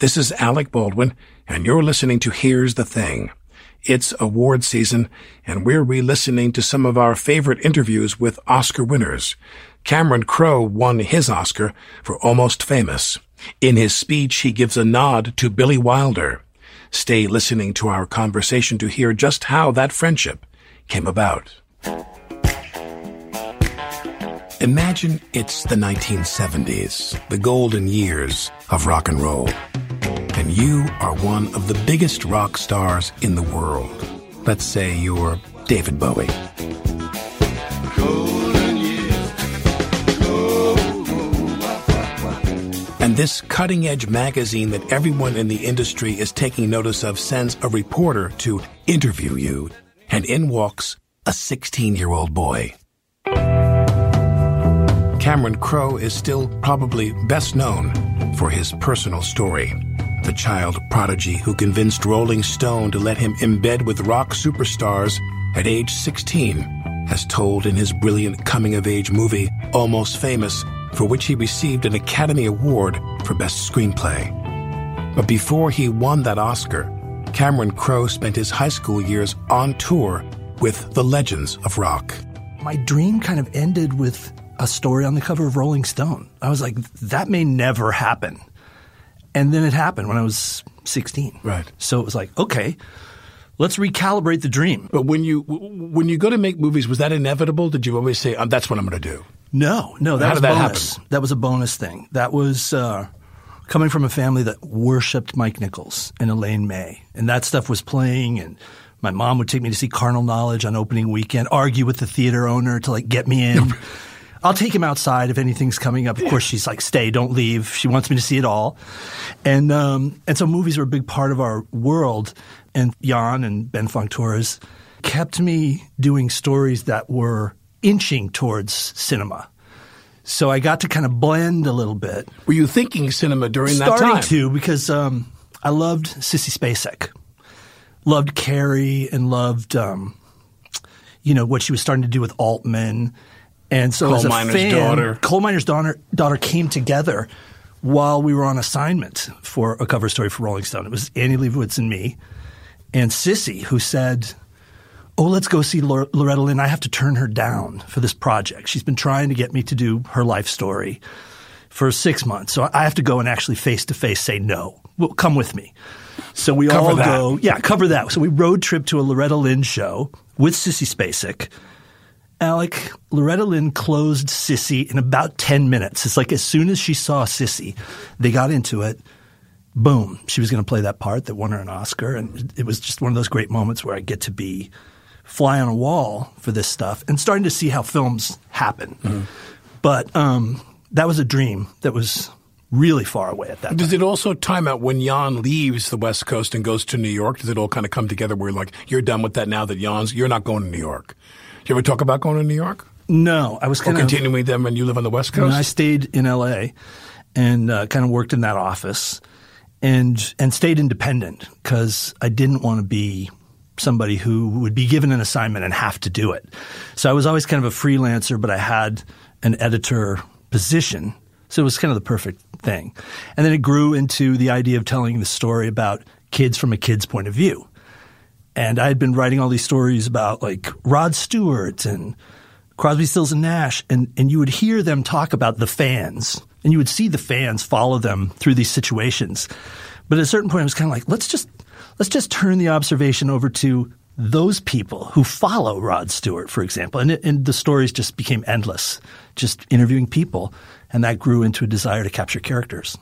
This is Alec Baldwin, and you're listening to Here's the Thing. It's award season, and we're re-listening to some of our favorite interviews with Oscar winners. Cameron Crowe won his Oscar for Almost Famous. In his speech, he gives a nod to Billy Wilder. Stay listening to our conversation to hear just how that friendship came about. Imagine it's the 1970s, the golden years of rock and roll. And you are one of the biggest rock stars in the world. Let's say you're David Bowie. And this cutting edge magazine that everyone in the industry is taking notice of sends a reporter to interview you. And in walks a 16 year old boy. Cameron Crowe is still probably best known for his personal story. The child prodigy who convinced Rolling Stone to let him embed with rock superstars at age 16, as told in his brilliant coming of age movie, Almost Famous, for which he received an Academy Award for Best Screenplay. But before he won that Oscar, Cameron Crowe spent his high school years on tour with the legends of rock. My dream kind of ended with a story on the cover of Rolling Stone. I was like, that may never happen. And then it happened when I was 16. Right. So it was like, okay, let's recalibrate the dream. But when you when you go to make movies, was that inevitable? Did you always say, oh, "That's what I'm going to do"? No, no. That How was did that bonus. happen? That was a bonus thing. That was uh, coming from a family that worshipped Mike Nichols and Elaine May, and that stuff was playing. And my mom would take me to see Carnal Knowledge on opening weekend, argue with the theater owner to like get me in. I'll take him outside if anything's coming up. Of course, she's like, "Stay, don't leave." She wants me to see it all, and um, and so movies were a big part of our world. And Jann and Ben Fong-Torres kept me doing stories that were inching towards cinema. So I got to kind of blend a little bit. Were you thinking cinema during that Starting time? to because um, I loved Sissy Spacek, loved Carrie, and loved um, you know what she was starting to do with Altman, and so Coal as a miner's fan, daughter. Coal miner's daughter, daughter came together while we were on assignment for a cover story for Rolling Stone. It was Annie Leibovitz and me, and Sissy who said. Oh, let's go see Lor- Loretta Lynn. I have to turn her down for this project. She's been trying to get me to do her life story for six months. So I have to go and actually face to face say no. Well, come with me. So we Cover all that. go, yeah, cover that. So we road trip to a Loretta Lynn show with Sissy Spacek. Alec, Loretta Lynn closed Sissy in about 10 minutes. It's like as soon as she saw Sissy, they got into it. Boom. She was going to play that part that won her an Oscar. And it was just one of those great moments where I get to be fly on a wall for this stuff and starting to see how films happen. Mm-hmm. But um, that was a dream that was really far away at that Does time. it also time out when Jann leaves the West Coast and goes to New York? Does it all kind of come together where like you're done with that now that Jann's you're not going to New York? You ever talk about going to New York No, I was or kind of continuing with them when you live on the West And Coast? I stayed in LA and uh, kind of worked in that office. and and stayed independent because I didn't want to be somebody who would be given an assignment and have to do it. So I was always kind of a freelancer, but I had an editor position. So it was kind of the perfect thing. And then it grew into the idea of telling the story about kids from a kid's point of view. And I had been writing all these stories about like Rod Stewart and Crosby, Stills and Nash, and, and you would hear them talk about the fans, and you would see the fans follow them through these situations. But at a certain point, I was kind of like, let's just let's just turn the observation over to those people who follow Rod Stewart, for example, and, and the stories just became endless, just interviewing people, and that grew into a desire to capture characters.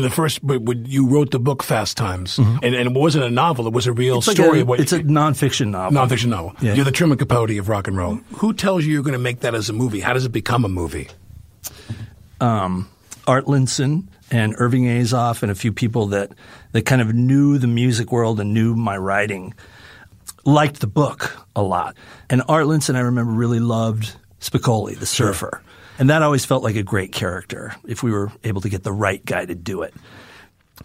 The first, you wrote the book Fast Times, and, and it wasn't a novel; it was a real It's like story. a- of what, it's a nonfiction novel. nonfiction novel. Yeah. You're the Truman Capote of rock and roll. Who tells you you're going to make that as a movie? How does it become a movie? um, Art Linson and Irving Azoff and a few people that, that kind of knew the music world and knew my writing liked the book a lot. And Art Linson, I remember, really loved Spicoli, the surfer. And that always felt like a great character if we were able to get the right guy to do it.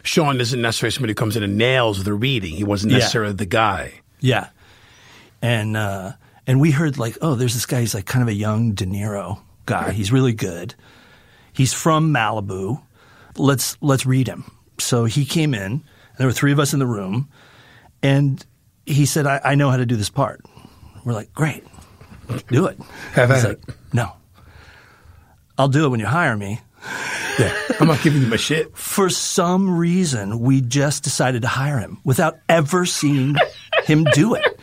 Sean isn't necessarily somebody who comes in and nails the reading. He wasn't Yeah. necessarily the guy. Yeah. And uh, and we heard like, oh, there's this guy. He's like kind of a young De Niro guy. He's really good. He's from Malibu. Let's let's read him. So he came in. And there were three of us in the room, and he said, I, "I know how to do this part." We're like, "Great, do it." Have He's at like, "No, I'll do it when you hire me." Yeah, I'm not giving you my shit. For some reason, we just decided to hire him without ever seeing him do it.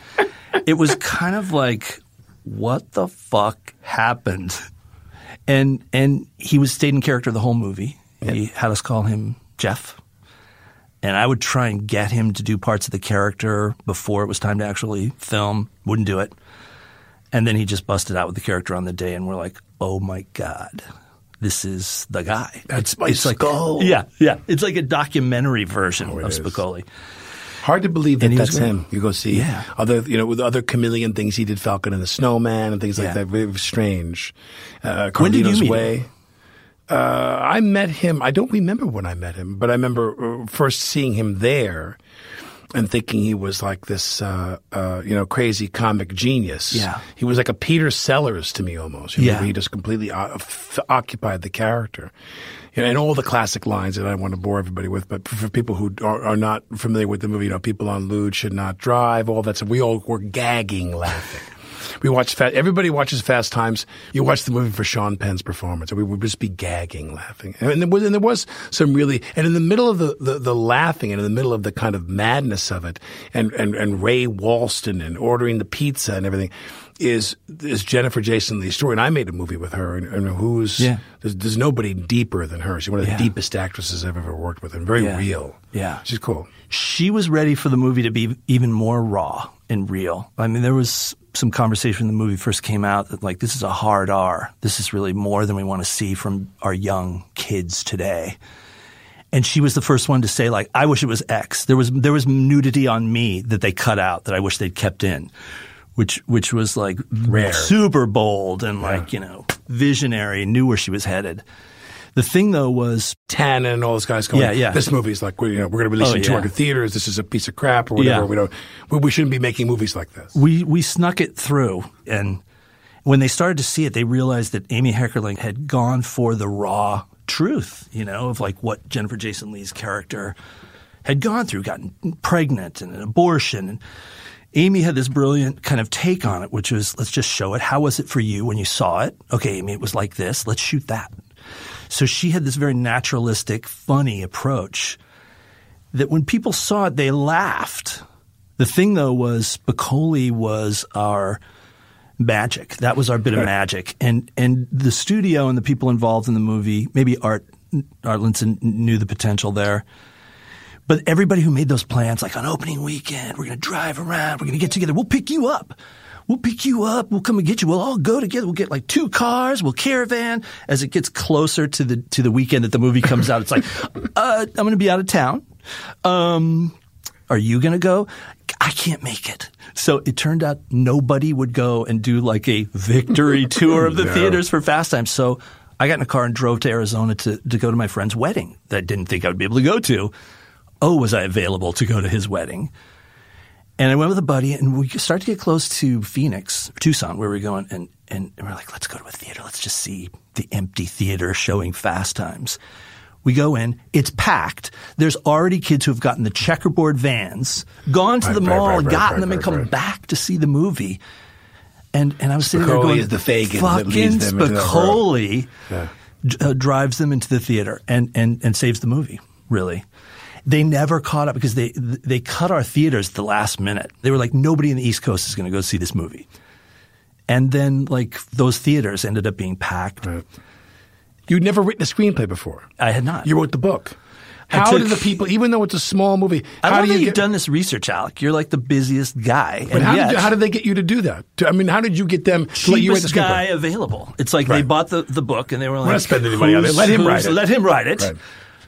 It was kind of like, what the fuck happened? And and he was stayed in character the whole movie. He had us call him Jeff. And I would try and get him to do parts of the character before it was time to actually film. Wouldn't do it. And then he just busted out with the character on the day, and we're like, "Oh my god, this is the guy." That's my like, yeah, yeah. It's like a documentary version Oh, of is. Spicoli. Hard to believe that And he was that's great. him. You go see Yeah. other, you know, with other chameleon things he did, Falcon and the Snowman and things like Yeah. that. Very strange. Uh, When did you meet Way. him? Uh, I met him. I don't remember when I met him, but I remember uh, first seeing him there and thinking he was like this, uh, uh, you know, crazy comic genius. Yeah. he was like a Peter Sellers to me almost. You know, Yeah. he just completely o- f- occupied the character. You know, and all the classic lines that I don't want to bore everybody with, but for, for people who are, are not familiar with the movie, you know, people on lewd should not drive, all that stuff. We all were gagging laughing. We watched Fast, everybody watches Fast Times. You watch the movie for Sean Penn's performance, and we would just be gagging laughing. And there was, and there was some really, and in the middle of the, the, the laughing and in the middle of the kind of madness of it, and, and, and Ray Walston and ordering the pizza and everything, is is Jennifer Jason Lee's story. And I made a movie with her, and, and who's Yeah. there's, there's nobody deeper than her. She's one of the Yeah. deepest actresses I've ever worked with, and very Yeah. real. Yeah. she's cool. she was ready for the movie to be even more raw and real. I mean, there was some conversation when the movie first came out that like this is a hard R. This is really more than we want to see from our young kids today. And she was the first one to say like, I wish it was X. There was there was nudity on me that they cut out that I wish they'd kept in. Which which was like Rare. super bold and like, you know, visionary, knew where she was headed. The thing though was Tanen and all those guys going, Yeah, yeah. this movie's like, we- you know, we're going to release Oh, it in yeah. 200 theaters. This is a piece of crap or whatever. Yeah. We don't, we, we shouldn't be making movies like this. we we snuck it through and when they started to see it they realized that Amy Heckerling had gone for the raw truth you know of like what Jennifer Jason Lee's character had gone through gotten pregnant and an abortion and Amy had this brilliant kind of take on it which was let's just show it how was it for you when you saw it okay Amy it was like this let's shoot that so she had this very naturalistic funny approach that when people saw it, they laughed. The thing though was Spicoli was our magic. That was our bit of magic. And and the studio and the people involved in the movie, maybe Art Art Linson knew the potential there. But everybody who made those plans, like on opening weekend, we're gonna drive around, we're gonna get together, we'll pick you up. We'll pick you up. We'll come and get you. We'll all go together. We'll get like two cars. We'll caravan. As it gets closer to the to the weekend that the movie comes out, it's like, uh, I'm going to be out of town. Um, are you going to go? I can't make it. So it turned out nobody would go and do like a victory tour of the theaters for Fast Times. So I got in a car and drove to Arizona to, to go to my friend's wedding that I didn't think I would be able to go to. oh, was I available to go to his wedding? And I went with a buddy, and we start to get close to Phoenix, Tucson, where we are going, and and we're like, let's go to a theater. Let's just see the empty theater showing Fast Times. We go in, it's packed. There's already kids who have gotten the checkerboard vans, gone to Right, the right, mall, right, gotten them, and come back to see the movie. And and I was sitting there Spicoli going, is the Fagin fucking leads them into that world." Spicoli Yeah. d- uh, drives them into the theater and, and, and saves the movie, really. They never caught up because they they cut our theaters at the last minute. They were like, nobody in the East Coast is going to go see this movie. And then, like, those theaters ended up being packed. You'd never written a screenplay before. I had not. You wrote the book. How took- do the people, even though it's a small movie, I how do you you've get, done this research, Alec. You're like the busiest guy. But and how, yet, did, how did they get you to do that? I mean, how did you get them to let you write the cheapest guy available. It's like they bought the, the book and they were like, not spending any money on it. Let him write it." Let him write it. Right.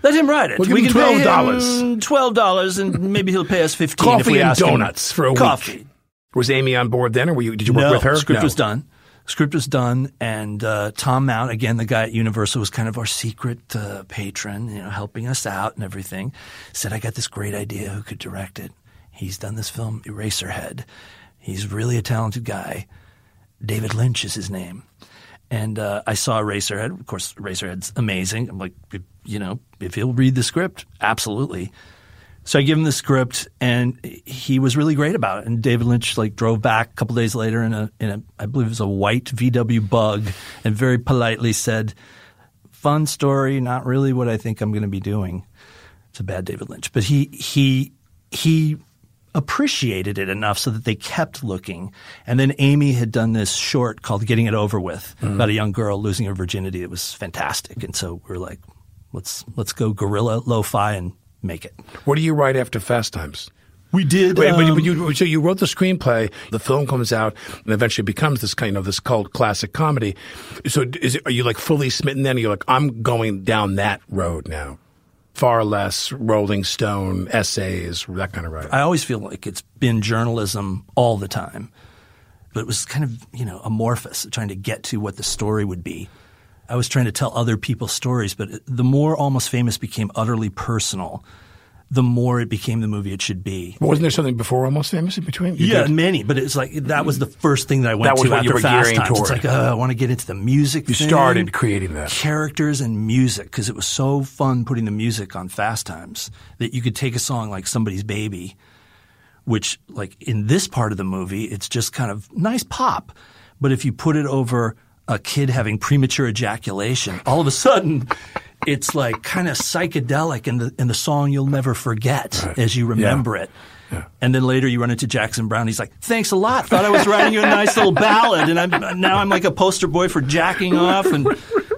Let him write it. We'll we can pay $12. him twelve dollars, and maybe he'll pay us fifteen. if Coffee we and ask him. donuts for a week. Coffee. Was Amy on board then, or were you, did you work no, with her? Script No. was done. Script was done, and uh, Thom Mount, again, the guy at Universal, was kind of our secret uh, patron, you know, helping us out and everything. Said, "I got this great idea. Who could direct it? He's done this film, Eraserhead. He's really a talented guy. David Lynch is his name." And uh, I saw Racerhead. Of course, Eraserhead's amazing. I'm like, you know, if he'll read the script, absolutely. So I give him the script, and he was really great about it. And David Lynch like drove back a couple days later in a in a I believe it was a white VW Bug, and very politely said, "Fun story, not really what I think I'm going to be doing." It's a bad David Lynch, but he he he appreciated it enough so that they kept looking. And then Amy had done this short called "Getting It Over With" about a young girl losing her virginity. It was fantastic, and so we're like, let's let's go guerrilla lo-fi and make it. What do you write after Fast Times? We did. Wait, but, um, but you, so you wrote the screenplay. The film comes out and eventually becomes this kind of this cult classic comedy. So, is it, are you like fully smitten? Then you're like, I'm going down that road now. Far less Rolling Stone essays, that kind of writing. I always feel like it's been journalism all the time, but it was kind of you know amorphous, trying to get to what the story would be. I was trying to tell other people's stories, but the more Almost Famous became utterly personal, the more it became the movie it should be. Wasn't there something before Almost Famous in between? You yeah, did- many, but it's like that was the first thing that I went That was to what after you were Fast Times. It's like uh, I want to get into the music. You thing, started creating that. characters and music because it was so fun putting the music on Fast Times that you could take a song like Somebody's Baby, which like in this part of the movie it's just kind of nice pop, but if you put it over a kid having premature ejaculation, all of a sudden. It's like kind of psychedelic, and the and the song you'll never forget as you remember it. And then later you run into Jackson Browne. He's like, "Thanks a lot. Thought I was writing you a nice little ballad, and I'm now I'm like a poster boy for jacking off and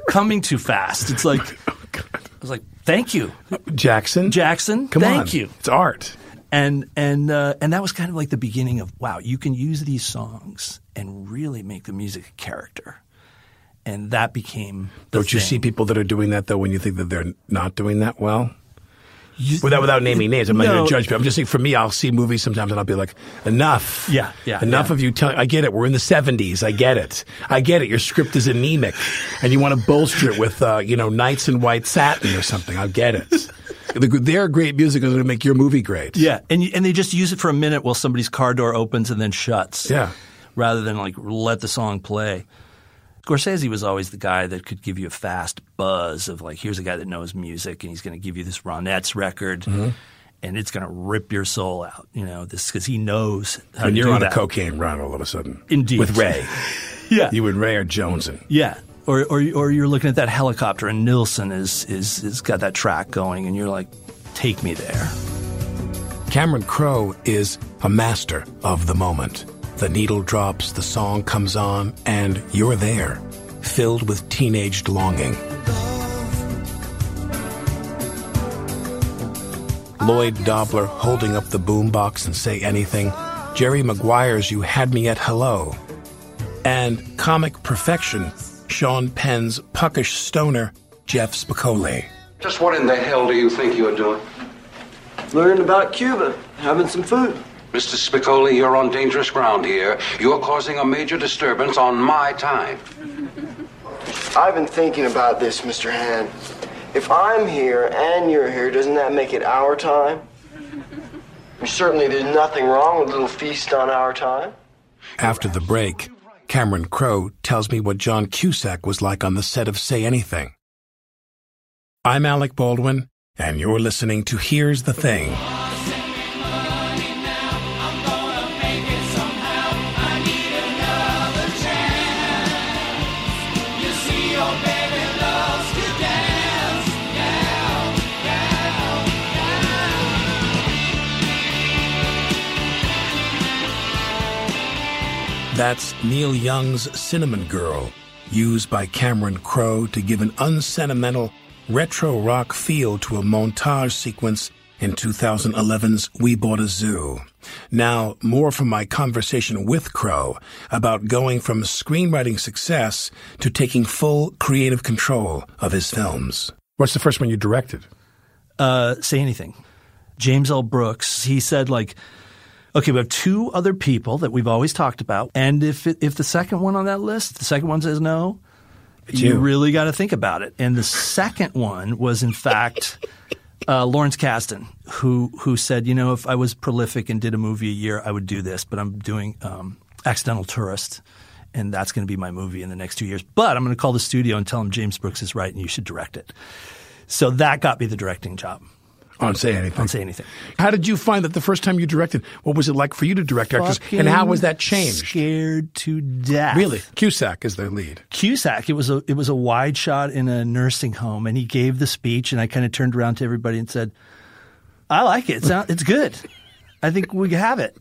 coming too fast." It's like I was like, "Thank you, Jackson. Jackson. Come Thank on. you." It's art. And and uh, and that was kind of like the beginning of wow, you can use these songs and really make the music a character. And that became the Don't you thing. see people that are doing that though when you think that they're not doing that well? You- Without without naming names, I'm not No. going to judge. But I'm just saying, for me, I'll see movies sometimes and I'll be like, enough. Yeah, yeah, Enough yeah. of you telling. I get it. We're in the 70s. I get it. I get it. Your script is anemic, and you want to bolster it with, uh, you know, Nights in White Satin or something. I get it. Their great music is going to make your movie great. Yeah, and and they just use it for a minute while somebody's car door opens and then shuts. Yeah. rather than like let the song play. Scorsese was always the guy that could give you a fast buzz of like, here's a guy that knows music and he's going to give you this Ronettes record. Mm-hmm. And it's going to rip your soul out, you know, this because he knows how And to you're do on that. a cocaine run all of a sudden. Indeed. With Ray. Yeah, you and Ray are jonesing. yeah. Or, or or you're looking at that helicopter and Nilsson is is is got that track going and you're like, take me there. Cameron Crowe is a master of the moment. The needle drops, the song comes on, and you're there, filled with teenaged longing. Lloyd Dobler holding up the boombox and say anything. Jerry Maguire's You Had Me at Hello. And comic perfection, Sean Penn's puckish stoner, Jeff Spicoli. Just what in the hell do you think you're doing? Learning about Cuba, having some food. Mr. Spicoli, you're on dangerous ground here. You're causing a major disturbance on my time. I've been thinking about this, Mr. Hand. If I'm here and you're here, doesn't that make it our time? Certainly there's nothing wrong with a little feast on our time. After the break, Cameron Crowe tells me what John Cusack was like on the set of Say Anything. I'm Alec Baldwin, and you're listening to Here's the Thing. That's Neil Young's Cinnamon Girl, used by Cameron Crowe to give an unsentimental retro rock feel to a montage sequence in 2011's We Bought a Zoo. Now, more from my conversation with Crowe about going from screenwriting success to taking full creative control of his films. What's the first one you directed? Uh, say anything. James L. Brooks, he said like, okay, we have two other people that we've always talked about, and if it, if the second one on that list, the second one says no, you. you. really got to think about it. And the second one was in fact uh, Lawrence Kasdan, who who said, you know, if I was prolific and did a movie a year, I would do this, but I'm doing um, Accidental Tourist. And that's going to be my movie in the next two years. But I'm going to call the studio and tell them James Brooks is right and you should direct it. So that got me the directing job. On Say Anything. On Say Anything. How did you find that the first time you directed? What was it like for you to direct actors? And how was that changed? Scared to death. Really? Cusack is the lead. Cusack. It was a it was a wide shot in a nursing home, and he gave the speech, and I kind of turned around to everybody and said, "I like it. It's not, it's good. I think we have it."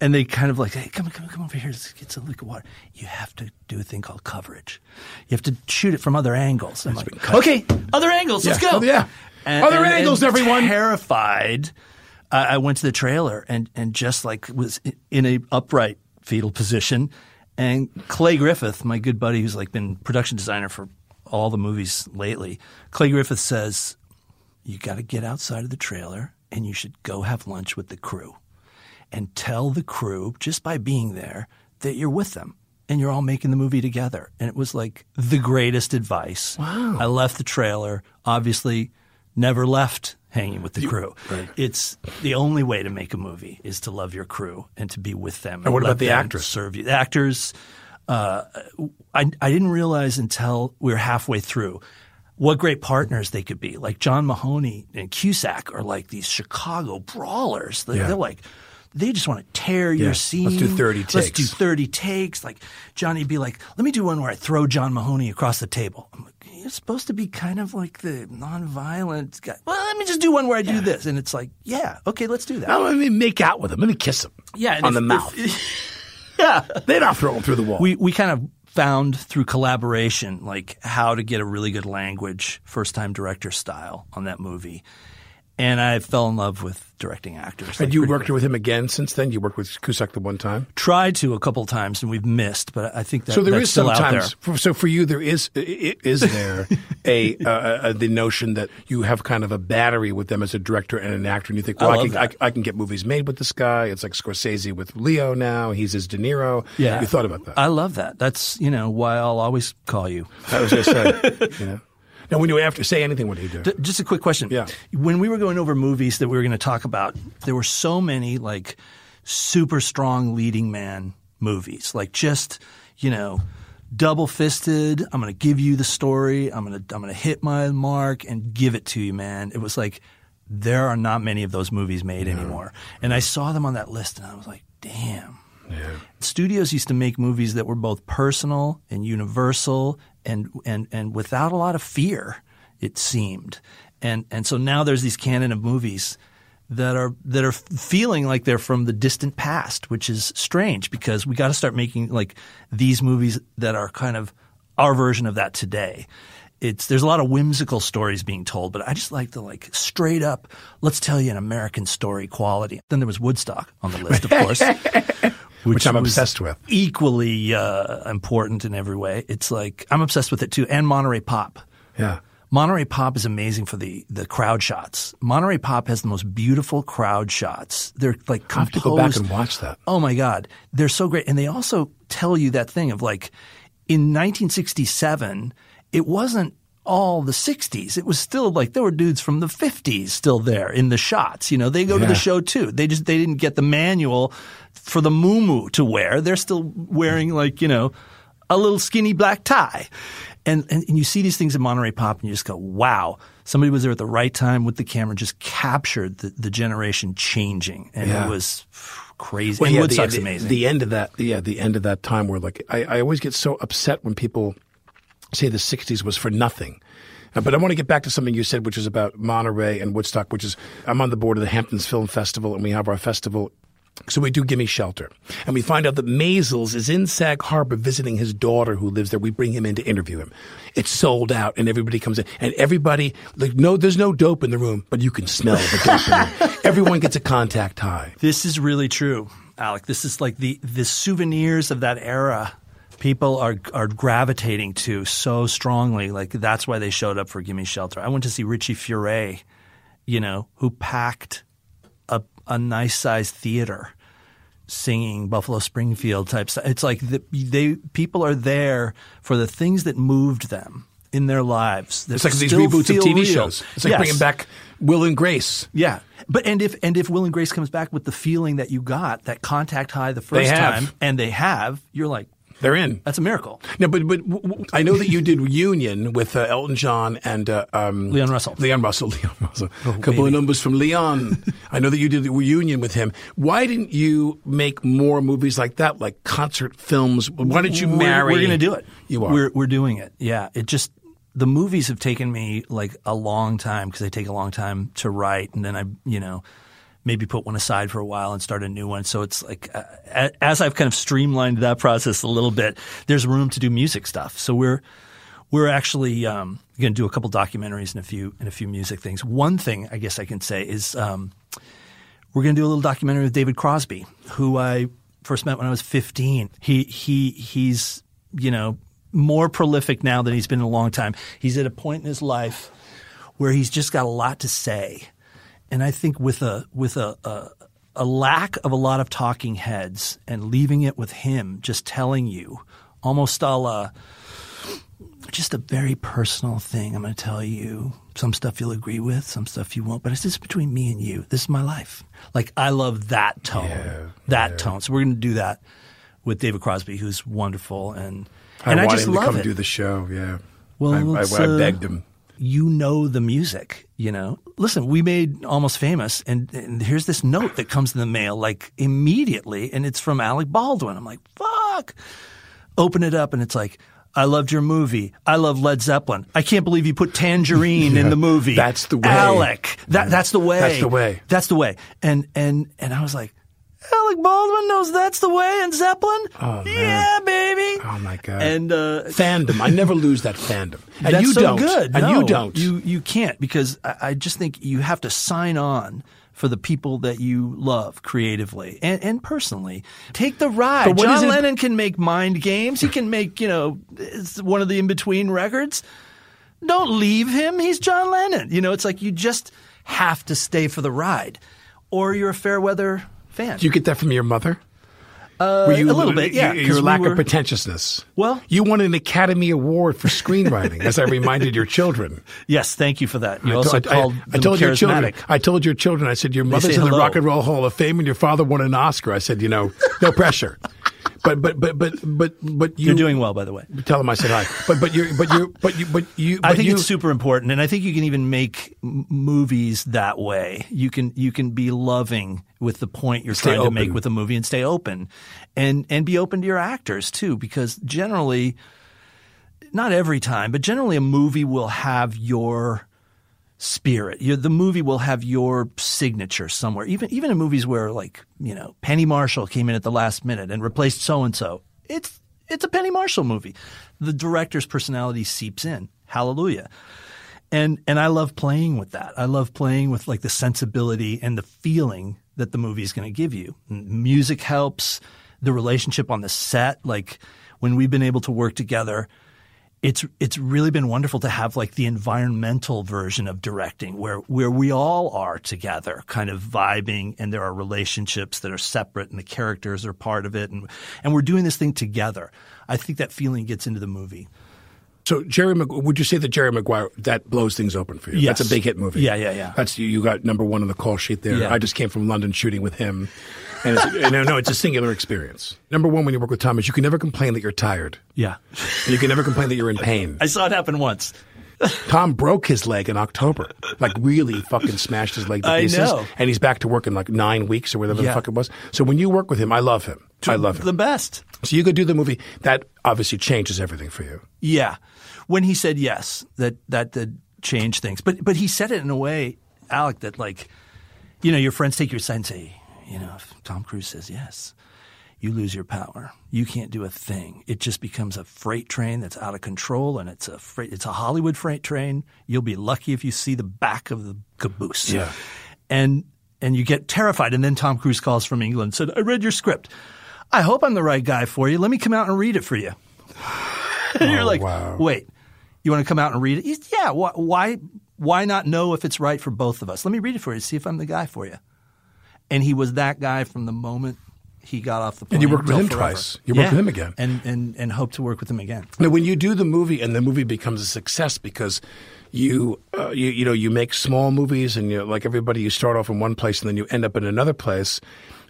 And they kind of like, "Hey, come come come over here. Let's get some liquid water." You have to do a thing called coverage. You have to shoot it from other angles. I'm like, "Okay, other angles. Let's go." Oh, yeah. Other angles, everyone. Terrified, uh, I went to the trailer and and just like was in a upright fetal position, and Clay Griffith, my good buddy, who's like been production designer for all the movies lately, Clay Griffith says, "You got to get outside of the trailer and you should go have lunch with the crew, and tell the crew just by being there that you're with them." And you're all making the movie together. And it was like the greatest advice. Wow. I left the trailer, obviously never left hanging with the crew. right. It's the only way to make a movie is to love your crew and to be with them. And what let about the actors? Serve you. The actors. Uh, I I didn't realize until we were halfway through what great partners they could be. Like John Mahoney and Cusack are like these Chicago brawlers. They're, Yeah. they're like. They just want to tear Yeah. your scene. Let's do 30 takes. Let's do 30 takes. Like Johnny'd be like, let me do one where I throw John Mahoney across the table. I'm like, you're supposed to be kind of like the nonviolent guy. Well, let me just do one where I do this. And it's like, yeah, okay, let's do that. Now, let me make out with him. Let me kiss him. Yeah, on if- the mouth. yeah. They're not throwing through the wall. We, we kind of found through collaboration, like how to get a really good language, first time director style on that movie. And I fell in love with directing actors. Had like, you worked with him again since then? You worked with Cusack the one time. tried to a couple times and we've missed, but I think that so there that's is sometimes. For, so for you, there is i- i- is there a uh, uh, the notion that you have kind of a battery with them as a director and an actor, and you think, I well, I, love can, I. I can get movies made with this guy. It's like Scorsese with Leo now. He's his De Niro. Yeah, you thought about that. I love that. That's you know why I'll always call you. I was going to say, you know. Now, when you have to say anything, what do you do? D- just a quick question. Yeah. When we were going over movies that we were going to talk about, there were so many like super strong leading man movies, like just you know. Double fisted. I'm going to give you the story. I'm going to I'm going to hit my mark and give it to you, man. It was like there are not many of those movies made anymore. And I saw them on that list, and I was like, damn. Studios used to make movies that were both personal and universal and, and, and without a lot of fear, it seemed. And, and so now there's these canon of movies that are, that are feeling like they're from the distant past, which is strange because we got to start making like these movies that are kind of our version of that today. It's, there's a lot of whimsical stories being told, but I just like the like straight up, let's tell you an American story quality. Then there was Woodstock on the list, of course. Which I'm obsessed with. Equally uh, important in every way. It's like I'm obsessed with it too. And Monterey Pop. Yeah. Monterey Pop is amazing for the the crowd shots. Monterey Pop has the most beautiful crowd shots. They're like I have to go back and watch that. Oh my God, they're so great, and they also tell you that thing of like in 1967, it wasn't all the 60s. It was still like there were dudes from the 50s still there in the shots. You know, they go to the show too. They just they didn't get the manual for the moo to wear. They're still wearing like, you know, a little skinny black tie. And, and and you see these things in Monterey Pop and you just go, wow, somebody was there at the right time with the camera, just captured the, the generation changing. And Yeah. it was crazy. Well, and yeah, Woodstock's the, amazing. The end of that, yeah, the end of that time where like I, I always get so upset when people say the '60s was for nothing. Uh, But I want to get back to something you said, which is about Monterey and Woodstock, which is I'm on the board of the Hamptons Film Festival, and we have our festival. So we do Gimme Shelter. And we find out that Maysles is in Sag Harbor visiting his daughter who lives there. We bring him in to interview him. It's sold out and everybody comes in. And everybody, like, no, there's no dope in the room, but you can smell the dope in the room. Everyone gets a contact high. This is really true, Alec. This is like the the souvenirs of that era. People are are gravitating to so strongly. Like that's why they showed up for Gimme Shelter. I went to see Richie Furay, you know, who packed a a nice sized theater singing Buffalo Springfield type stuff. It's like the, they people are there for the things that moved them in their lives. It's like these reboots of TV real. shows. It's like Yes. bringing back Will and Grace. Yeah, but and if and if Will and Grace comes back with the feeling that you got that contact high the first time, and they have, you're like, They're in. that's a miracle. No, but but w- w- I know that you did Union with uh, Elton John and uh, um, Leon Russell. Leon Russell. Leon Russell. A couple of numbers from Leon. I know that you did the Union with him. Why didn't you make more movies like that, like concert films? Why didn't you We're- marry? We're, going to do it. You are. We're we're doing it. Yeah. It just the movies have taken me like a long time because they take a long time to write, and then I you know maybe put one aside for a while and start a new one. So it's like uh, as I've kind of streamlined that process a little bit, there's room to do music stuff. So we're we're actually um, going to do a couple documentaries and a few and a few music things. One thing I guess I can say is um, we're going to do a little documentary with David Crosby, who I first met when I was 15. He he he's you know more prolific now than he's been in a long time. He's at a point in his life where he's just got a lot to say, and I think with a with a, a a lack of a lot of talking heads and leaving it with him just telling you almost a la just a very personal thing. I'm going to tell you some stuff you'll agree with, some stuff you won't, but it's just between me and you. This is my life. Like I love that tone, that tone. So we're going to do that with David Crosby, who's wonderful, and I and I just him to come it. do the show. Yeah. Well, I, I, I uh, begged him. you know the music, you know. Listen, we made Almost Famous, and, and here's this note that comes in the mail like immediately, and it's from Alec Baldwin. I'm like, fuck. Open it up, and it's like, I loved your movie. I love Led Zeppelin. I can't believe you put Tangerine in the movie. That's the way. Alec. That, that's the way. That's the way. That's the way. And and and I was like, Alec Baldwin knows that's the way in Zeppelin. Oh, yeah, baby. Oh my god. And uh, fandom. I never lose that fandom. And that's you so don't. good. And No, you don't. You you can't because I, I just think you have to sign on for the people that you love creatively and, and personally. Take the ride. John Lennon can make mind games. He can make you know it's one of the in between records. Don't leave him. He's John Lennon. You know, it's like you just have to stay for the ride, or you're a fair weather fan. Do you get that from your mother? Uh, you, a little bit, yeah. Your, 'cause your we lack were- of pretentiousness. Well- you won an Academy Award for screenwriting, as I reminded your children. Yes, thank you for that. You I also told- called I, them told your children. I told your children. I said your mother's in the. Rock and Roll Hall of Fame, and your father won an Oscar. I said, you know, no pressure. But but but but but but you, You're doing well, by the way. Tell them I said hi. But but you're but you but you but you. I think you, it's super important, and I think you can even make movies that way. You can you can be loving with the point you're trying to make with a movie, and stay open, and and be open to your actors too, because generally, not every time, but generally, a movie will have your spirit. You, the movie will have your signature somewhere. Even even in movies where like you know Penny Marshall came in at the last minute and replaced so and so. It's it's a Penny Marshall movie. The director's personality seeps in. Hallelujah. And and I love playing with that. I love playing with like the sensibility and the feeling that the movie is going to give you. Music helps. The relationship on the set, like when we've been able to work together, it's it's really been wonderful to have like the environmental version of directing where where we all are together kind of vibing and there are relationships that are separate and the characters are part of it and and we're doing this thing together. I think that feeling gets into the movie. So Jerry, Mag- would you say that Jerry Maguire that blows things open for you? Yes. That's a big hit movie. Yeah, yeah, yeah. That's you. Got number one on the call sheet there. Yeah. I just came from London shooting with him, and, and no, no, it's a singular experience. Number one, when you work with Tom, is you can never complain that you're tired. Yeah. And you can never complain that you're in pain. I saw it happen once. Tom broke his leg in October, like really fucking smashed his leg to I pieces, know. and he's back to work in like nine weeks or whatever Yeah. the fuck it was. So when you work with him, I love him. I love him. The best. So you could do the movie. That obviously changes everything for you. Yeah. When he said yes, that that did change things. But but he said it in a way, Alec, that like, you know, your friends take your side and say, you know, if Tom Cruise says yes, you lose your power. You can't do a thing. It just becomes a freight train that's out of control, and it's a freight. It's a Hollywood freight train. You'll be lucky if you see the back of the caboose. Yeah. and and you get terrified. And then Tom Cruise calls from England and said, "I read your script. I hope I'm the right guy for you. Let me come out and read it for you." and you're Oh, like, wow. "Wait, you want to come out and read it?" He's, yeah. Wh- why? Why not know if it's right for both of us? Let me read it for you. See if I'm the guy for you. And he was that guy from the moment he got off the plane. And you worked with him forever. twice. You worked Yeah. with him again. and and and hope to work with him again. Now, when you do the movie and the movie becomes a success because you, uh, you, you know, you make small movies and you like everybody, you start off in one place and then you end up in another place.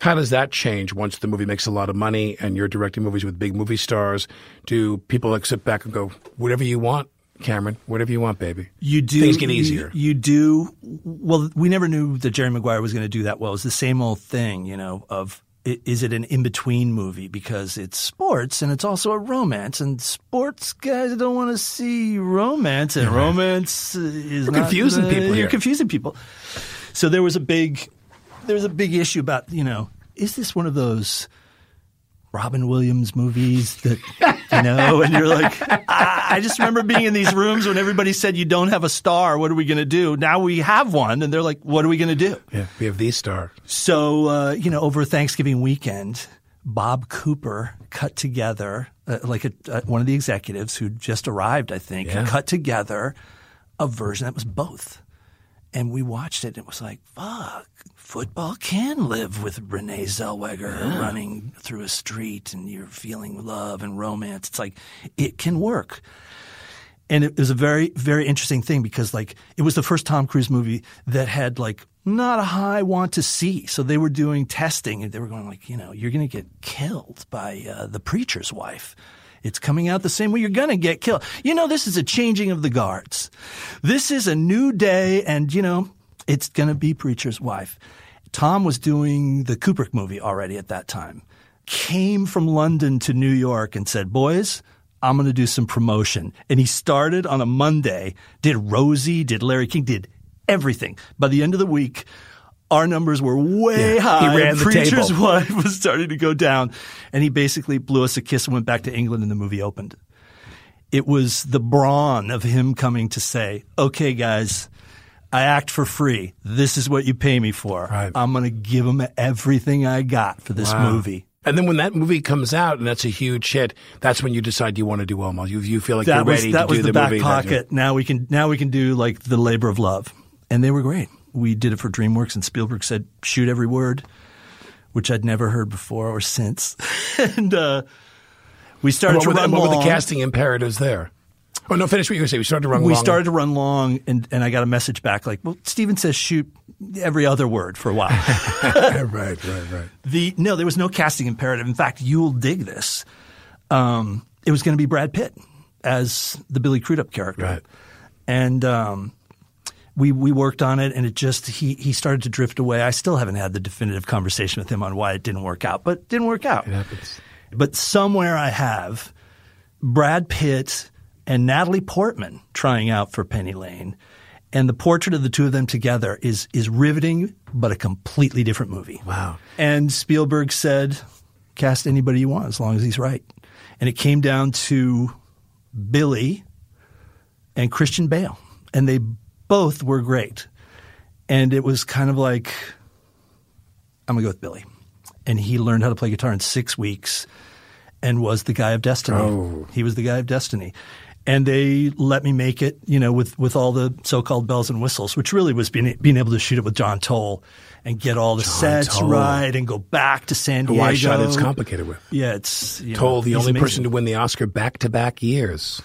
How does that change once the movie makes a lot of money and you're directing movies with big movie stars? Do people like sit back and go, whatever you want, Cameron, whatever you want, baby? You do Things get easier. You, do well. We never knew that Jerry Maguire was going to do that well. It's the same old thing, you know. Of is it an in between movie because it's sports and it's also a romance, and sports guys don't want to see romance, and romance is We're not confusing the- people You're confusing people. So there was a big, there was a big issue about you know, is this one of those? Robin Williams movies that you know, and you're like, I, I just remember being in these rooms when everybody said you don't have a star. What are we going to do? Now we have one, and they're like, what are we going to do? Yeah, we have the star. So uh, you know, over Thanksgiving weekend, Bob Cooper cut together uh, like a, uh, one of the executives who just arrived, I think, Yeah. cut together a version that was both. And we watched it, and it was like, fuck, football can live with Renee Zellweger running through a street and you're feeling love and romance. It's like, it can work. And it was a very, very interesting thing because, like, it was the first Tom Cruise movie that had, like, not a high want to see. So they were doing testing and they were going, like, you know, you're going to get killed by uh, the preacher's wife. It's coming out the same way you're going to get killed. You know, this is a changing of the guards. This is a new day, and, you know, it's going to be preacher's wife. Tom was doing the Kubrick movie already at that time. Came from London to New York and said, Boys, I'm going to do some promotion. And he started on a Monday, did Rosie, did Larry King, did everything. By the end of the week, our numbers were way Yeah, high. he ran the Preacher's table. wife was starting to go down. And he basically blew us a kiss and went back to England, and the movie opened. It was the brawn of him coming to say, okay, guys, I act for free. This is what you pay me for. Right. I'm going to give them everything I got for this Wow. movie. And then when that movie comes out and that's a huge hit, that's when you decide you want to do Elmo. You, you feel like that you're was ready that to was do the, the, back movie. pocket. Now we can now we can do like the labor of love, and they were great. We did it for DreamWorks, and Spielberg said, "Shoot every word," which I'd never heard before or since. and uh, we started What to were, the, run what were the casting imperatives there? Oh no! Finish what you were saying. We started to run. we long. started to run long, and, and I got a message back like, "Well, Steven says shoot every other word for a while." right, right, right. the no, there was no casting imperative. In fact, you'll dig this. Um, it was going to be Brad Pitt as the Billy Crudup character, Right. and um, we we worked on it, and it just he he started to drift away. I still haven't had the definitive conversation with him on why it didn't work out, but it didn't work out. It happens. But somewhere I have Brad Pitt and Natalie Portman trying out for Penny Lane. And the portrait of the two of them together is is riveting, but a completely different movie. Wow. And Spielberg said, cast anybody you want as long as he's right. And it came down to Billy and Christian Bale. And they both were great. And it was kind of like, I'm going to go with Billy. And he learned how to play guitar in six weeks and was the guy of destiny. Oh. He was the guy of destiny. And they let me make it, you know, with, with all the so-called bells and whistles, which really was being, being able to shoot it with John Toll and get all the John sets Toll. right and go back to San Who Diego. I shot it's complicated with. Yeah, it's you know, the only amazing. person to win the Oscar back to back years.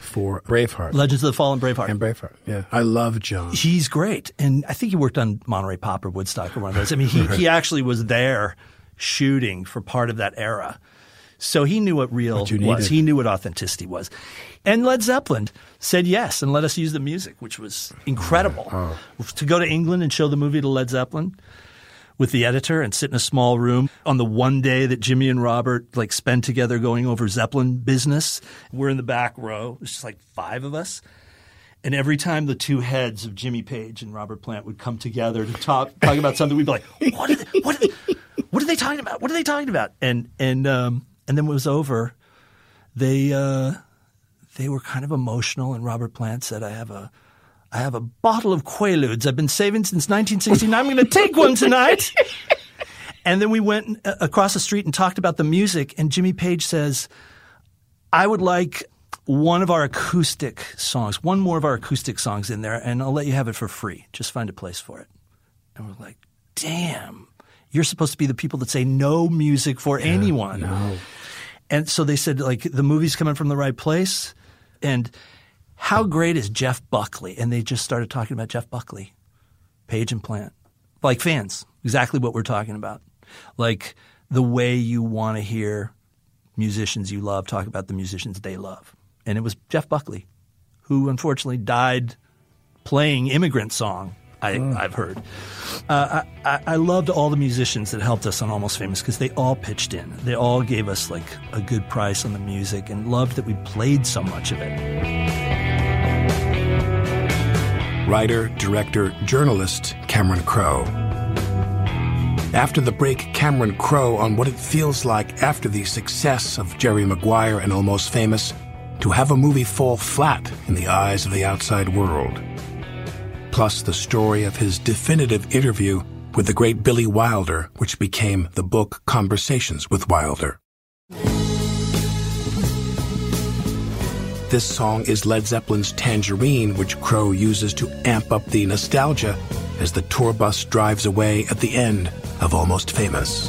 for Braveheart. Legends of the Fallen Braveheart. And Braveheart, yeah. I love John. He's great. And I think he worked on Monterey Pop or Woodstock or one of those. I mean, he, he actually was there shooting for part of that era. So he knew what real What was. needed. He knew what authenticity was. And Led Zeppelin said yes and let us use the music, which was incredible. Oh. To go to England and show the movie to Led Zeppelin with the editor and sit in a small room on the one day that Jimmy and Robert like spend together going over Zeppelin business. We're in the back row. It's just like five of us. And every time the two heads of Jimmy Page and Robert Plant would come together to talk talk about something, we'd be like, "What are they, what are they, what are they talking about? What are they talking about?" And and um, and then when it was over, they uh, they were kind of emotional. And Robert Plant said, "I have a I have a bottle of Quaaludes I've been saving since 1969. I'm going to take one tonight." and then we went uh, across the street and talked about the music. And Jimmy Page says, I would like one of our acoustic songs, one more of our acoustic songs in there, and I'll let you have it for free. Just find a place for it. And we're like, damn, you're supposed to be the people that say no music for anyone. no. And so they said, like, the movie's coming from the right place. And how great is Jeff Buckley? And they just started talking about Jeff Buckley, Page and Plant, like fans, exactly what we're talking about. Like the way you want to hear musicians you love talk about the musicians they love. And it was Jeff Buckley, who unfortunately died playing Immigrant Song, I, I've heard. Uh, I, I- I loved all the musicians that helped us on Almost Famous because they all pitched in. They all gave us like a good price on the music and loved that we played so much of it. Writer, director, journalist Cameron Crowe. After the break, Cameron Crowe on what it feels like after the success of Jerry Maguire and Almost Famous to have a movie fall flat in the eyes of the outside world. Plus, the story of his definitive interview with the great Billy Wilder, which became the book Conversations with Wilder. This song is Led Zeppelin's Tangerine, which Crowe uses to amp up the nostalgia as the tour bus drives away at the end of Almost Famous.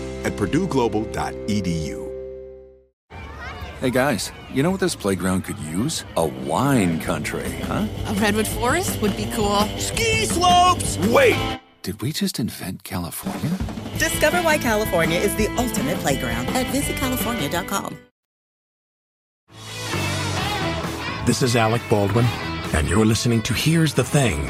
at purdueglobal.edu. Hey guys, you know what this playground could use? A wine country, huh? A redwood forest would be cool. Ski slopes! Wait! Did we just invent California? Discover why California is the ultimate playground at visitcalifornia.com. This is Alec Baldwin, and you're listening to Here's the Thing.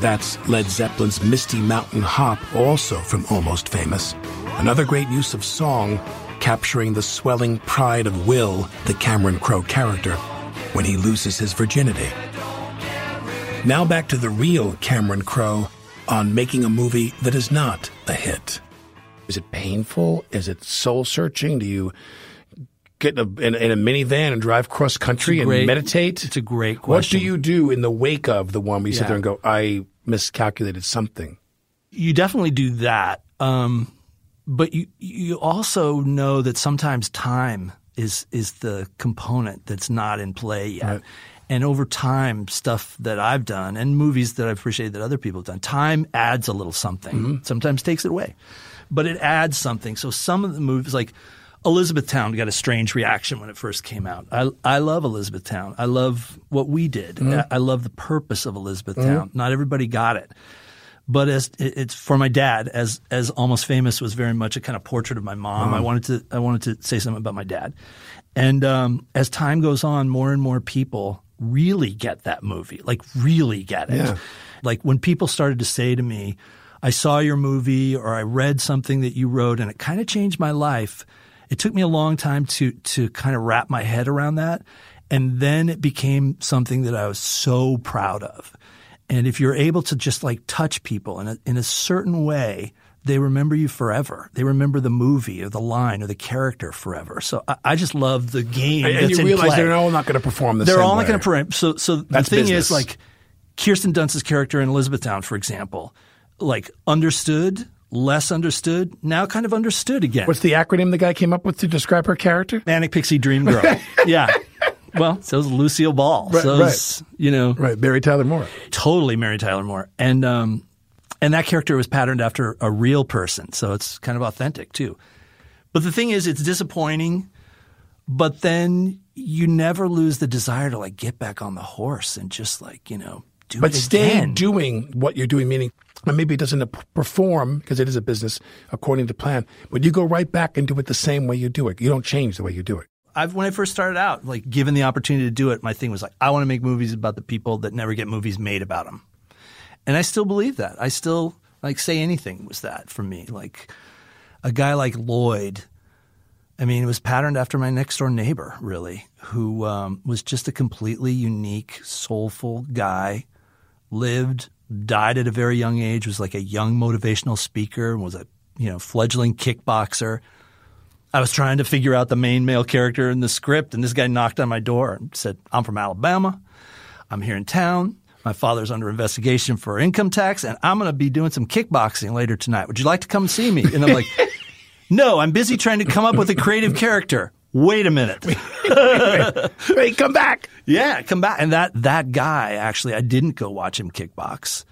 That's Led Zeppelin's Misty Mountain Hop, also from Almost Famous. Another great use of song, capturing the swelling pride of Will, the Cameron Crowe character, when he loses his virginity. Now back to the real Cameron Crowe on making a movie that is not a hit. Is it painful? Is it soul searching? Do you get in a, in, in a minivan and drive cross country and great- meditate? It's a great question. What do you do in the wake of the one where you sit there and go, I miscalculated something? you definitely do that. Um, but you you also know that sometimes time is is the component that's not in play yet. And over time, stuff that I've done and movies that I've appreciated that other people have done, time adds a little something. Sometimes takes it away, but it adds something. So some of the movies, like Elizabethtown, got a strange reaction when it first came out. I I love Elizabethtown. I love what we did. Mm-hmm. I, I love the purpose of Elizabethtown. Mm-hmm. Not everybody got it but as it- it's for my dad as as almost famous was very much a kind of portrait of my mom i mm-hmm. wanted to i wanted to say something about my dad and um, as time goes on more and more people really get that movie like really get it Yeah. like when people started to say to me i saw your movie or i read something that you wrote and it kind of changed my life it took me a long time to to kind of wrap my head around that and then it became something that i was so proud of and if you're able to just like touch people in a, in a certain way, they remember you forever. They remember the movie or the line or the character forever. So I, I just love the game. And, and you realize they're all not going to perform the They're same all way. not going to perform. So, so the thing business. is, like Kirsten Dunst's character in Elizabethtown, for example, like understood, less understood, now kind of understood again. What's the acronym the guy came up with to describe her character? Manic Pixie Dream Girl. yeah. Well, so is Lucille Ball. Right, so is, you know, Right, Mary Tyler Moore. totally Mary Tyler Moore. And um, and that character was patterned after a real person, so it's kind of authentic too. But the thing is, it's disappointing. But then you never lose the desire to like get back on the horse and just like you know do But it stay again. doing what you're doing, meaning uh, maybe it doesn't perform because it is a business according to plan, but you go right back and do it the same way you do it. You don't change the way you do it. I've when I first started out, like given the opportunity to do it, my thing was like I want to make movies about the people that never get movies made about them, and I still believe that. I still like say anything was that for me. Like a guy like Lloyd, I mean, it was patterned after my next door neighbor, really, who um, was just a completely unique, soulful guy. Lived, died at a very young age. Was like a young motivational speaker. and Was a you know fledgling kickboxer. I was trying to figure out the main male character in the script, and this guy knocked on my door and said, I'm from Alabama. I'm here in town. My father's under investigation for income tax, and I'm going to be doing some kickboxing later tonight. Would you like to come see me? And I'm like, No, I'm busy trying to come up with a creative character. Wait a minute. Hey, come back. Yeah, come back. And that that guy actually, I didn't go watch him kickbox.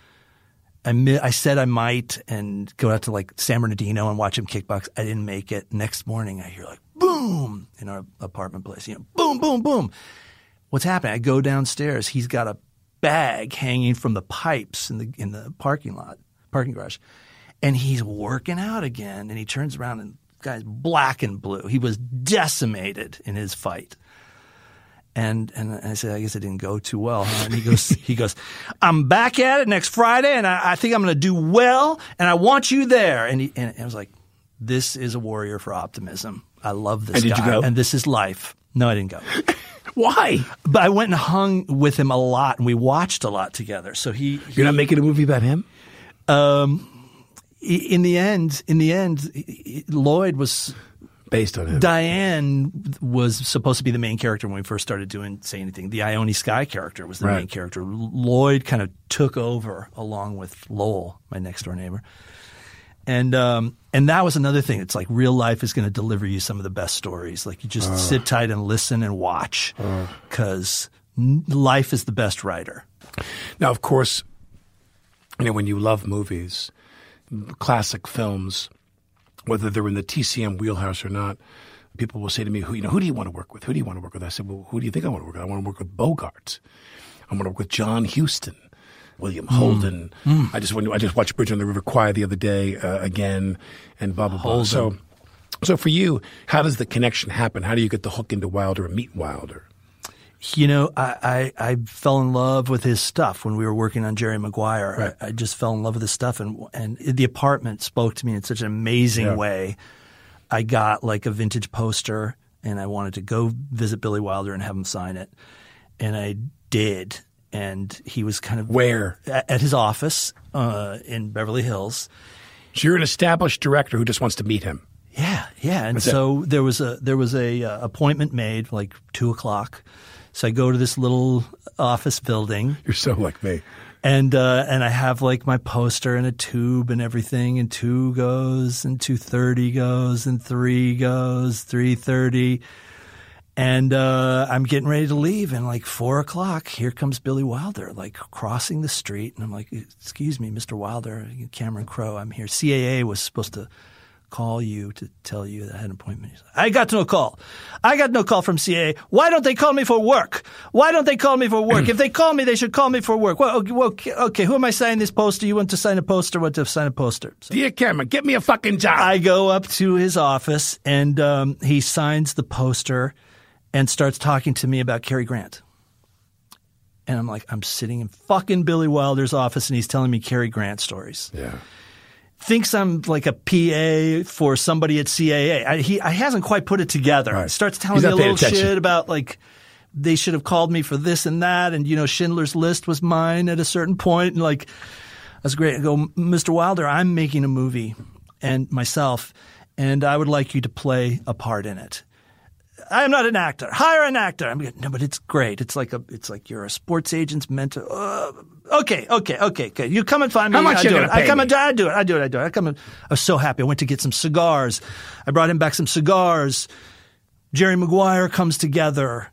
I mi- I said I might and go out to like San Bernardino and watch him kickbox. I didn't make it. Next morning, I hear like boom in our apartment place. You know, boom, boom, boom. What's happening? I go downstairs. He's got a bag hanging from the pipes in the in the parking lot, parking garage, and he's working out again. And he turns around and guy's black and blue. He was decimated in his fight. And and I said, I guess it didn't go too well. Huh? And he goes, he goes, I'm back at it next Friday, and I, I think I'm going to do well, and I want you there. And he and I was like, this is a warrior for optimism. I love this And did you guy, go? and this is life. No, I didn't go. Why? But I went and hung with him a lot, and we watched a lot together. So he, You're not making a movie about him? um, in the end, in the end, Lloyd was Based on him. Diane was supposed to be the main character when we first started doing Say Anything. The Ione Skye character was the Right. main character. Lloyd kind of took over along with Lowell, my next door neighbor. And um, and that was another thing. It's like real life is going to deliver you some of the best stories. Like you just Uh. sit tight and listen and watch because life is the best writer. Now, of course, you know, when you love movies, classic films, whether they're in the TCM wheelhouse or not, people will say to me, "Who you know? Who do you want to work with? Who do you want to work with?" I said, "Well, who do you think I want to work with? I want to work with Bogart. I want to work with John Huston." William Holden. I just went, I just watched Bridge on the River Kwai the other day uh, again, and blah blah blah. Holden. So, so for you, how does the connection happen? How do you get the hook into Wilder and meet Wilder? You know, I, I, I fell in love with his stuff when we were working on Jerry Maguire. Right. I, I just fell in love with his stuff, and and the apartment spoke to me in such an amazing Yeah. way. I got like a vintage poster, and I wanted to go visit Billy Wilder and have him sign it, and I did. And he was kind of Where? at, at his office uh, in Beverly Hills. So you're an established director who just wants to meet him. Yeah, yeah. And That's it. so there was a there was a uh, appointment made like two o'clock. So I go to this little office building. You're so like me. And uh, and I have like my poster and a tube and everything. And two goes, and two thirty goes, and three goes, three thirty. And uh, I'm getting ready to leave, and like four o'clock, here comes Billy Wilder, like crossing the street, and I'm like, "Excuse me, Mr. Wilder, Cameron Crowe, I'm here. CAA was supposed to call you to tell you that I had an appointment." He's like, I got no call. I got no call from CAA. Why don't they call me for work? Why don't they call me for work? if they call me, they should call me for work. Well, okay, well, okay, okay, who am I signing this poster? You want to sign a poster? Want to sign a poster? So Dear Cameron, get me a fucking job. I go up to his office and um, he signs the poster and starts talking to me about Cary Grant. And I'm like, I'm sitting in fucking Billy Wilder's office and he's telling me Cary Grant stories. yeah. Thinks I'm like a PA for somebody at CAA. I, he I hasn't quite put it together. Right. Starts telling me a little attention. shit about like they should have called me for this and that, and you know Schindler's List was mine at a certain point, and like that's great. I go, Mr. Wilder, I'm making a movie, and myself, and I would like you to play a part in it. I'm not an actor. Hire an actor. I'm going, no, but it's great. It's like a, it's like you're a sports agent's mentor. Uh, okay, okay, okay, okay. You come and find me. How much I you do gonna it. I come me? and I do it. I do it. I do it. I come and I was so happy. I went to get some cigars. I brought him back some cigars. Jerry Maguire comes together.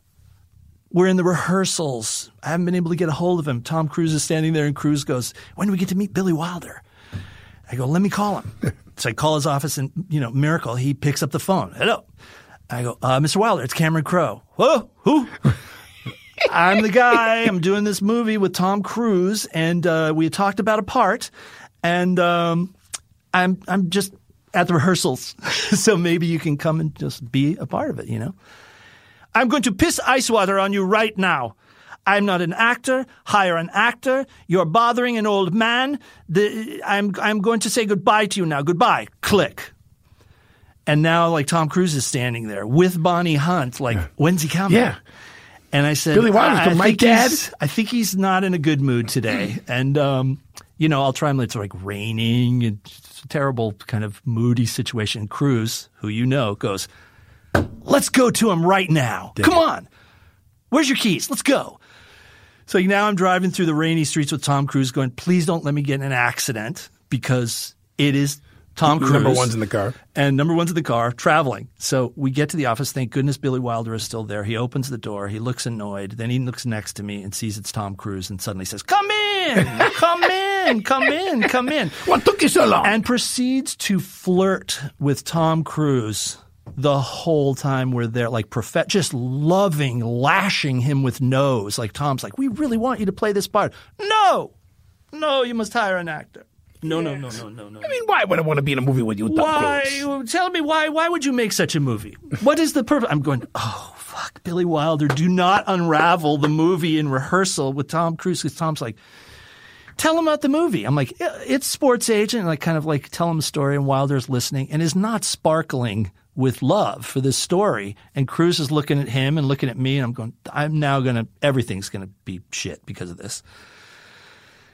We're in the rehearsals. I haven't been able to get a hold of him. Tom Cruise is standing there, and Cruise goes, "When do we get to meet Billy Wilder?" I go, "Let me call him." so I call his office, and you know, miracle, he picks up the phone. Hello. I go, uh, "Mr. Wilder, it's Cameron Crowe." Whoa, who? I'm the guy. I'm doing this movie with Tom Cruise, and uh, we talked about a part, and um, I'm I'm just at the rehearsals, so maybe you can come and just be a part of it. You know, I'm going to piss ice water on you right now. I'm not an actor. Hire an actor. You're bothering an old man. The, I'm I'm going to say goodbye to you now. Goodbye. Click. And now, like Tom Cruise is standing there with Bonnie Hunt. Like, when's he coming? Yeah. And I said, Billy Wilder's I, going, I "My dad?" I think he's not in a good mood today. and, um, you know, I'll try and it's like raining and it's a terrible kind of moody situation. Cruise, who you know, goes, let's go to him right now. Come on. Where's your keys? Let's go. So now I'm driving through the rainy streets with Tom Cruise going, please don't let me get in an accident because it is Tom Cruise. Number one's in the car. And number one's in the car, traveling. So we get to the office. Thank goodness Billy Wilder is still there. He opens the door. He looks annoyed. Then he looks next to me and sees it's Tom Cruise and suddenly says, Come in! Come in! Come in! Come in! What took you so long? And proceeds to flirt with Tom Cruise the whole time we're there, like prof- just loving, lashing him with no's. Like Tom's like, We really want you to play this part. No! No, you must hire an actor. No, no, no, no, no, no. I mean, why would I want to be in a movie with you, Tom Why? Cruise? Tell me why? Why would you make such a movie? What is the purpose? I'm going. Oh fuck, Billy Wilder! Do not unravel the movie in rehearsal with Tom Cruise because Tom's like, tell him about the movie. I'm like, it's sports agent, and I kind of like tell him the story, and Wilder's listening and is not sparkling with love for this story. And Cruise is looking at him and looking at me, and I'm going, I'm now gonna everything's gonna be shit because of this.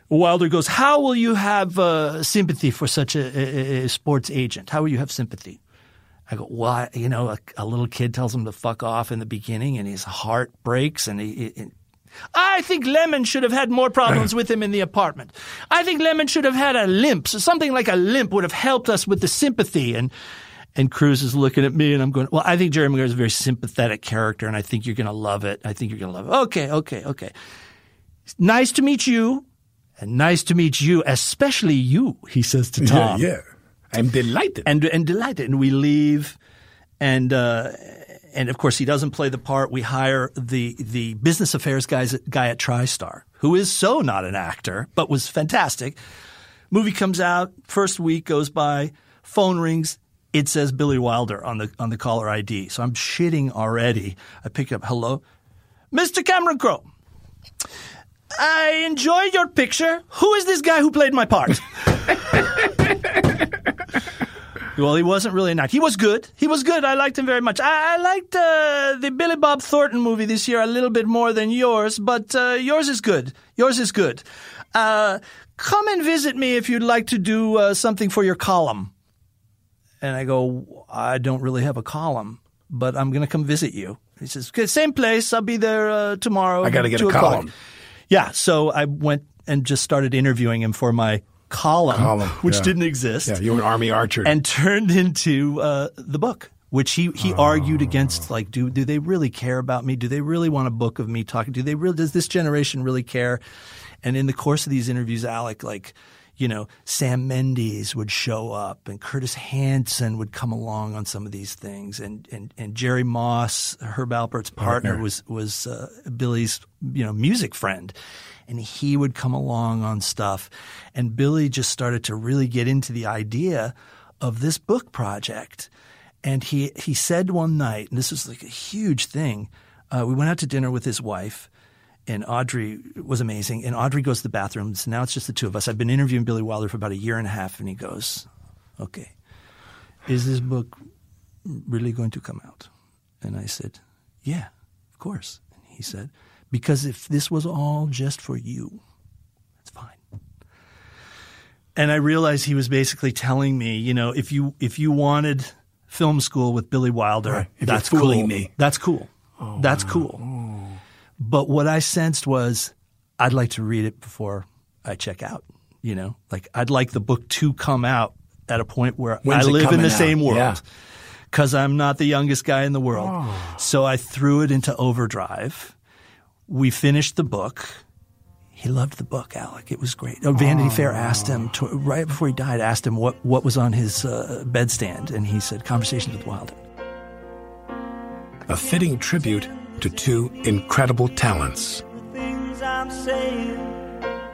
Wilder goes, How will you have uh, sympathy for such a, a, a sports agent? How will you have sympathy? I go, Well, I, you know, a, a little kid tells him to fuck off in the beginning and his heart breaks and he. he I think Lemmon should have had more problems with him in the apartment. I think Lemmon should have had a limp. So something like a limp would have helped us with the sympathy. And and Cruise is looking at me and I'm going, Well, I think Jerry Maguire is a very sympathetic character and I think you're going to love it. I think you're going to love it. Okay, okay, okay. Nice to meet you. And nice to meet you, especially you, he says to Tom. Yeah, yeah. I'm delighted. And and delighted. And we leave and uh and of course he doesn't play the part. We hire the the business affairs guys guy at TriStar, who is so not an actor, but was fantastic. Movie comes out, first week goes by, phone rings, it says Billy Wilder on the on the caller ID. So I'm shitting already. I pick up, hello, Mr. Cameron Crowe, I enjoyed your picture. Who is this guy who played my part? well, he wasn't really not. He was good. He was good. I liked him very much. I, I liked uh, the Billy Bob Thornton movie this year a little bit more than yours, but uh, yours is good. Yours is good. Uh, come and visit me if you'd like to do uh, something for your column. And I go, I don't really have a column, but I'm going to come visit you. He says, okay, same place. I'll be there uh, tomorrow. I got to get a o'clock." column. Yeah. So I went and just started interviewing him for my column, Column, which yeah. didn't exist. Yeah, you were an Army Archerd. And turned into uh, the book, which he, he argued against. Like, do do they really care about me? Do they really want a book of me talking? Do they really? Does this generation really care? And in the course of these interviews, Alec, like, you know, Sam Mendes would show up, and Curtis Hanson would come along on some of these things, and and and Jerry Moss, Herb Alpert's partner, Partner. was was uh, Billy's you know music friend, and he would come along on stuff, and Billy just started to really get into the idea of this book project, and he he said one night, and this was like a huge thing. Uh, we went out to dinner with his wife, and Audrey was amazing. And Audrey goes to the bathroom. So now it's just the two of us. I've been interviewing Billy Wilder for about a year and a half, and he goes, "Okay, is this book really going to come out?" And I said, "Yeah, of course." And he said, "Because if this was all just for you, it's fine." And I realized he was basically telling me, you know, if you if you wanted film school with Billy Wilder, Right. That's cool. me. That's cool. that's cool. But what I sensed was I'd like to read it before I check out. You know, like I'd like the book to come out at a point where When's I live in the out? same world. Yeah. Because I'm not the youngest guy in the world. Oh. So I threw it into overdrive. We finished the book. He loved the book, Alec. It was great. Oh, Vanity Fair asked him to, right before he died, asked him what, what was on his uh, bedstand, and he said, "Conversations with Wilder." A fitting tribute to two incredible talents.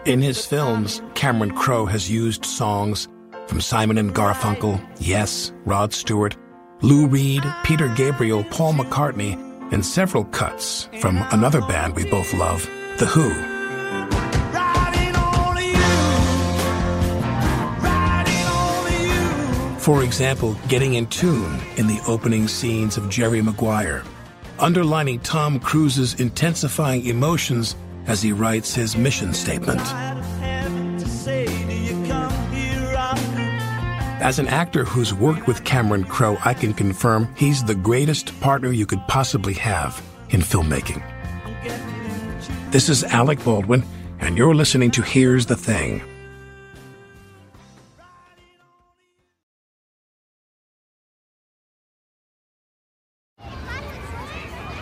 In his films, Cameron Crowe has used songs from Simon and Garfunkel, Yes, Rod Stewart, Lou Reed, Peter Gabriel, Paul McCartney, and several cuts from another band we both love, The Who. For example, getting in tune in the opening scenes of Jerry Maguire, underlining Tom Cruise's intensifying emotions as he writes his mission statement. As an actor who's worked with Cameron Crowe, I can confirm he's the greatest partner you could possibly have in filmmaking. This is Alec Baldwin, and you're listening to Here's the Thing.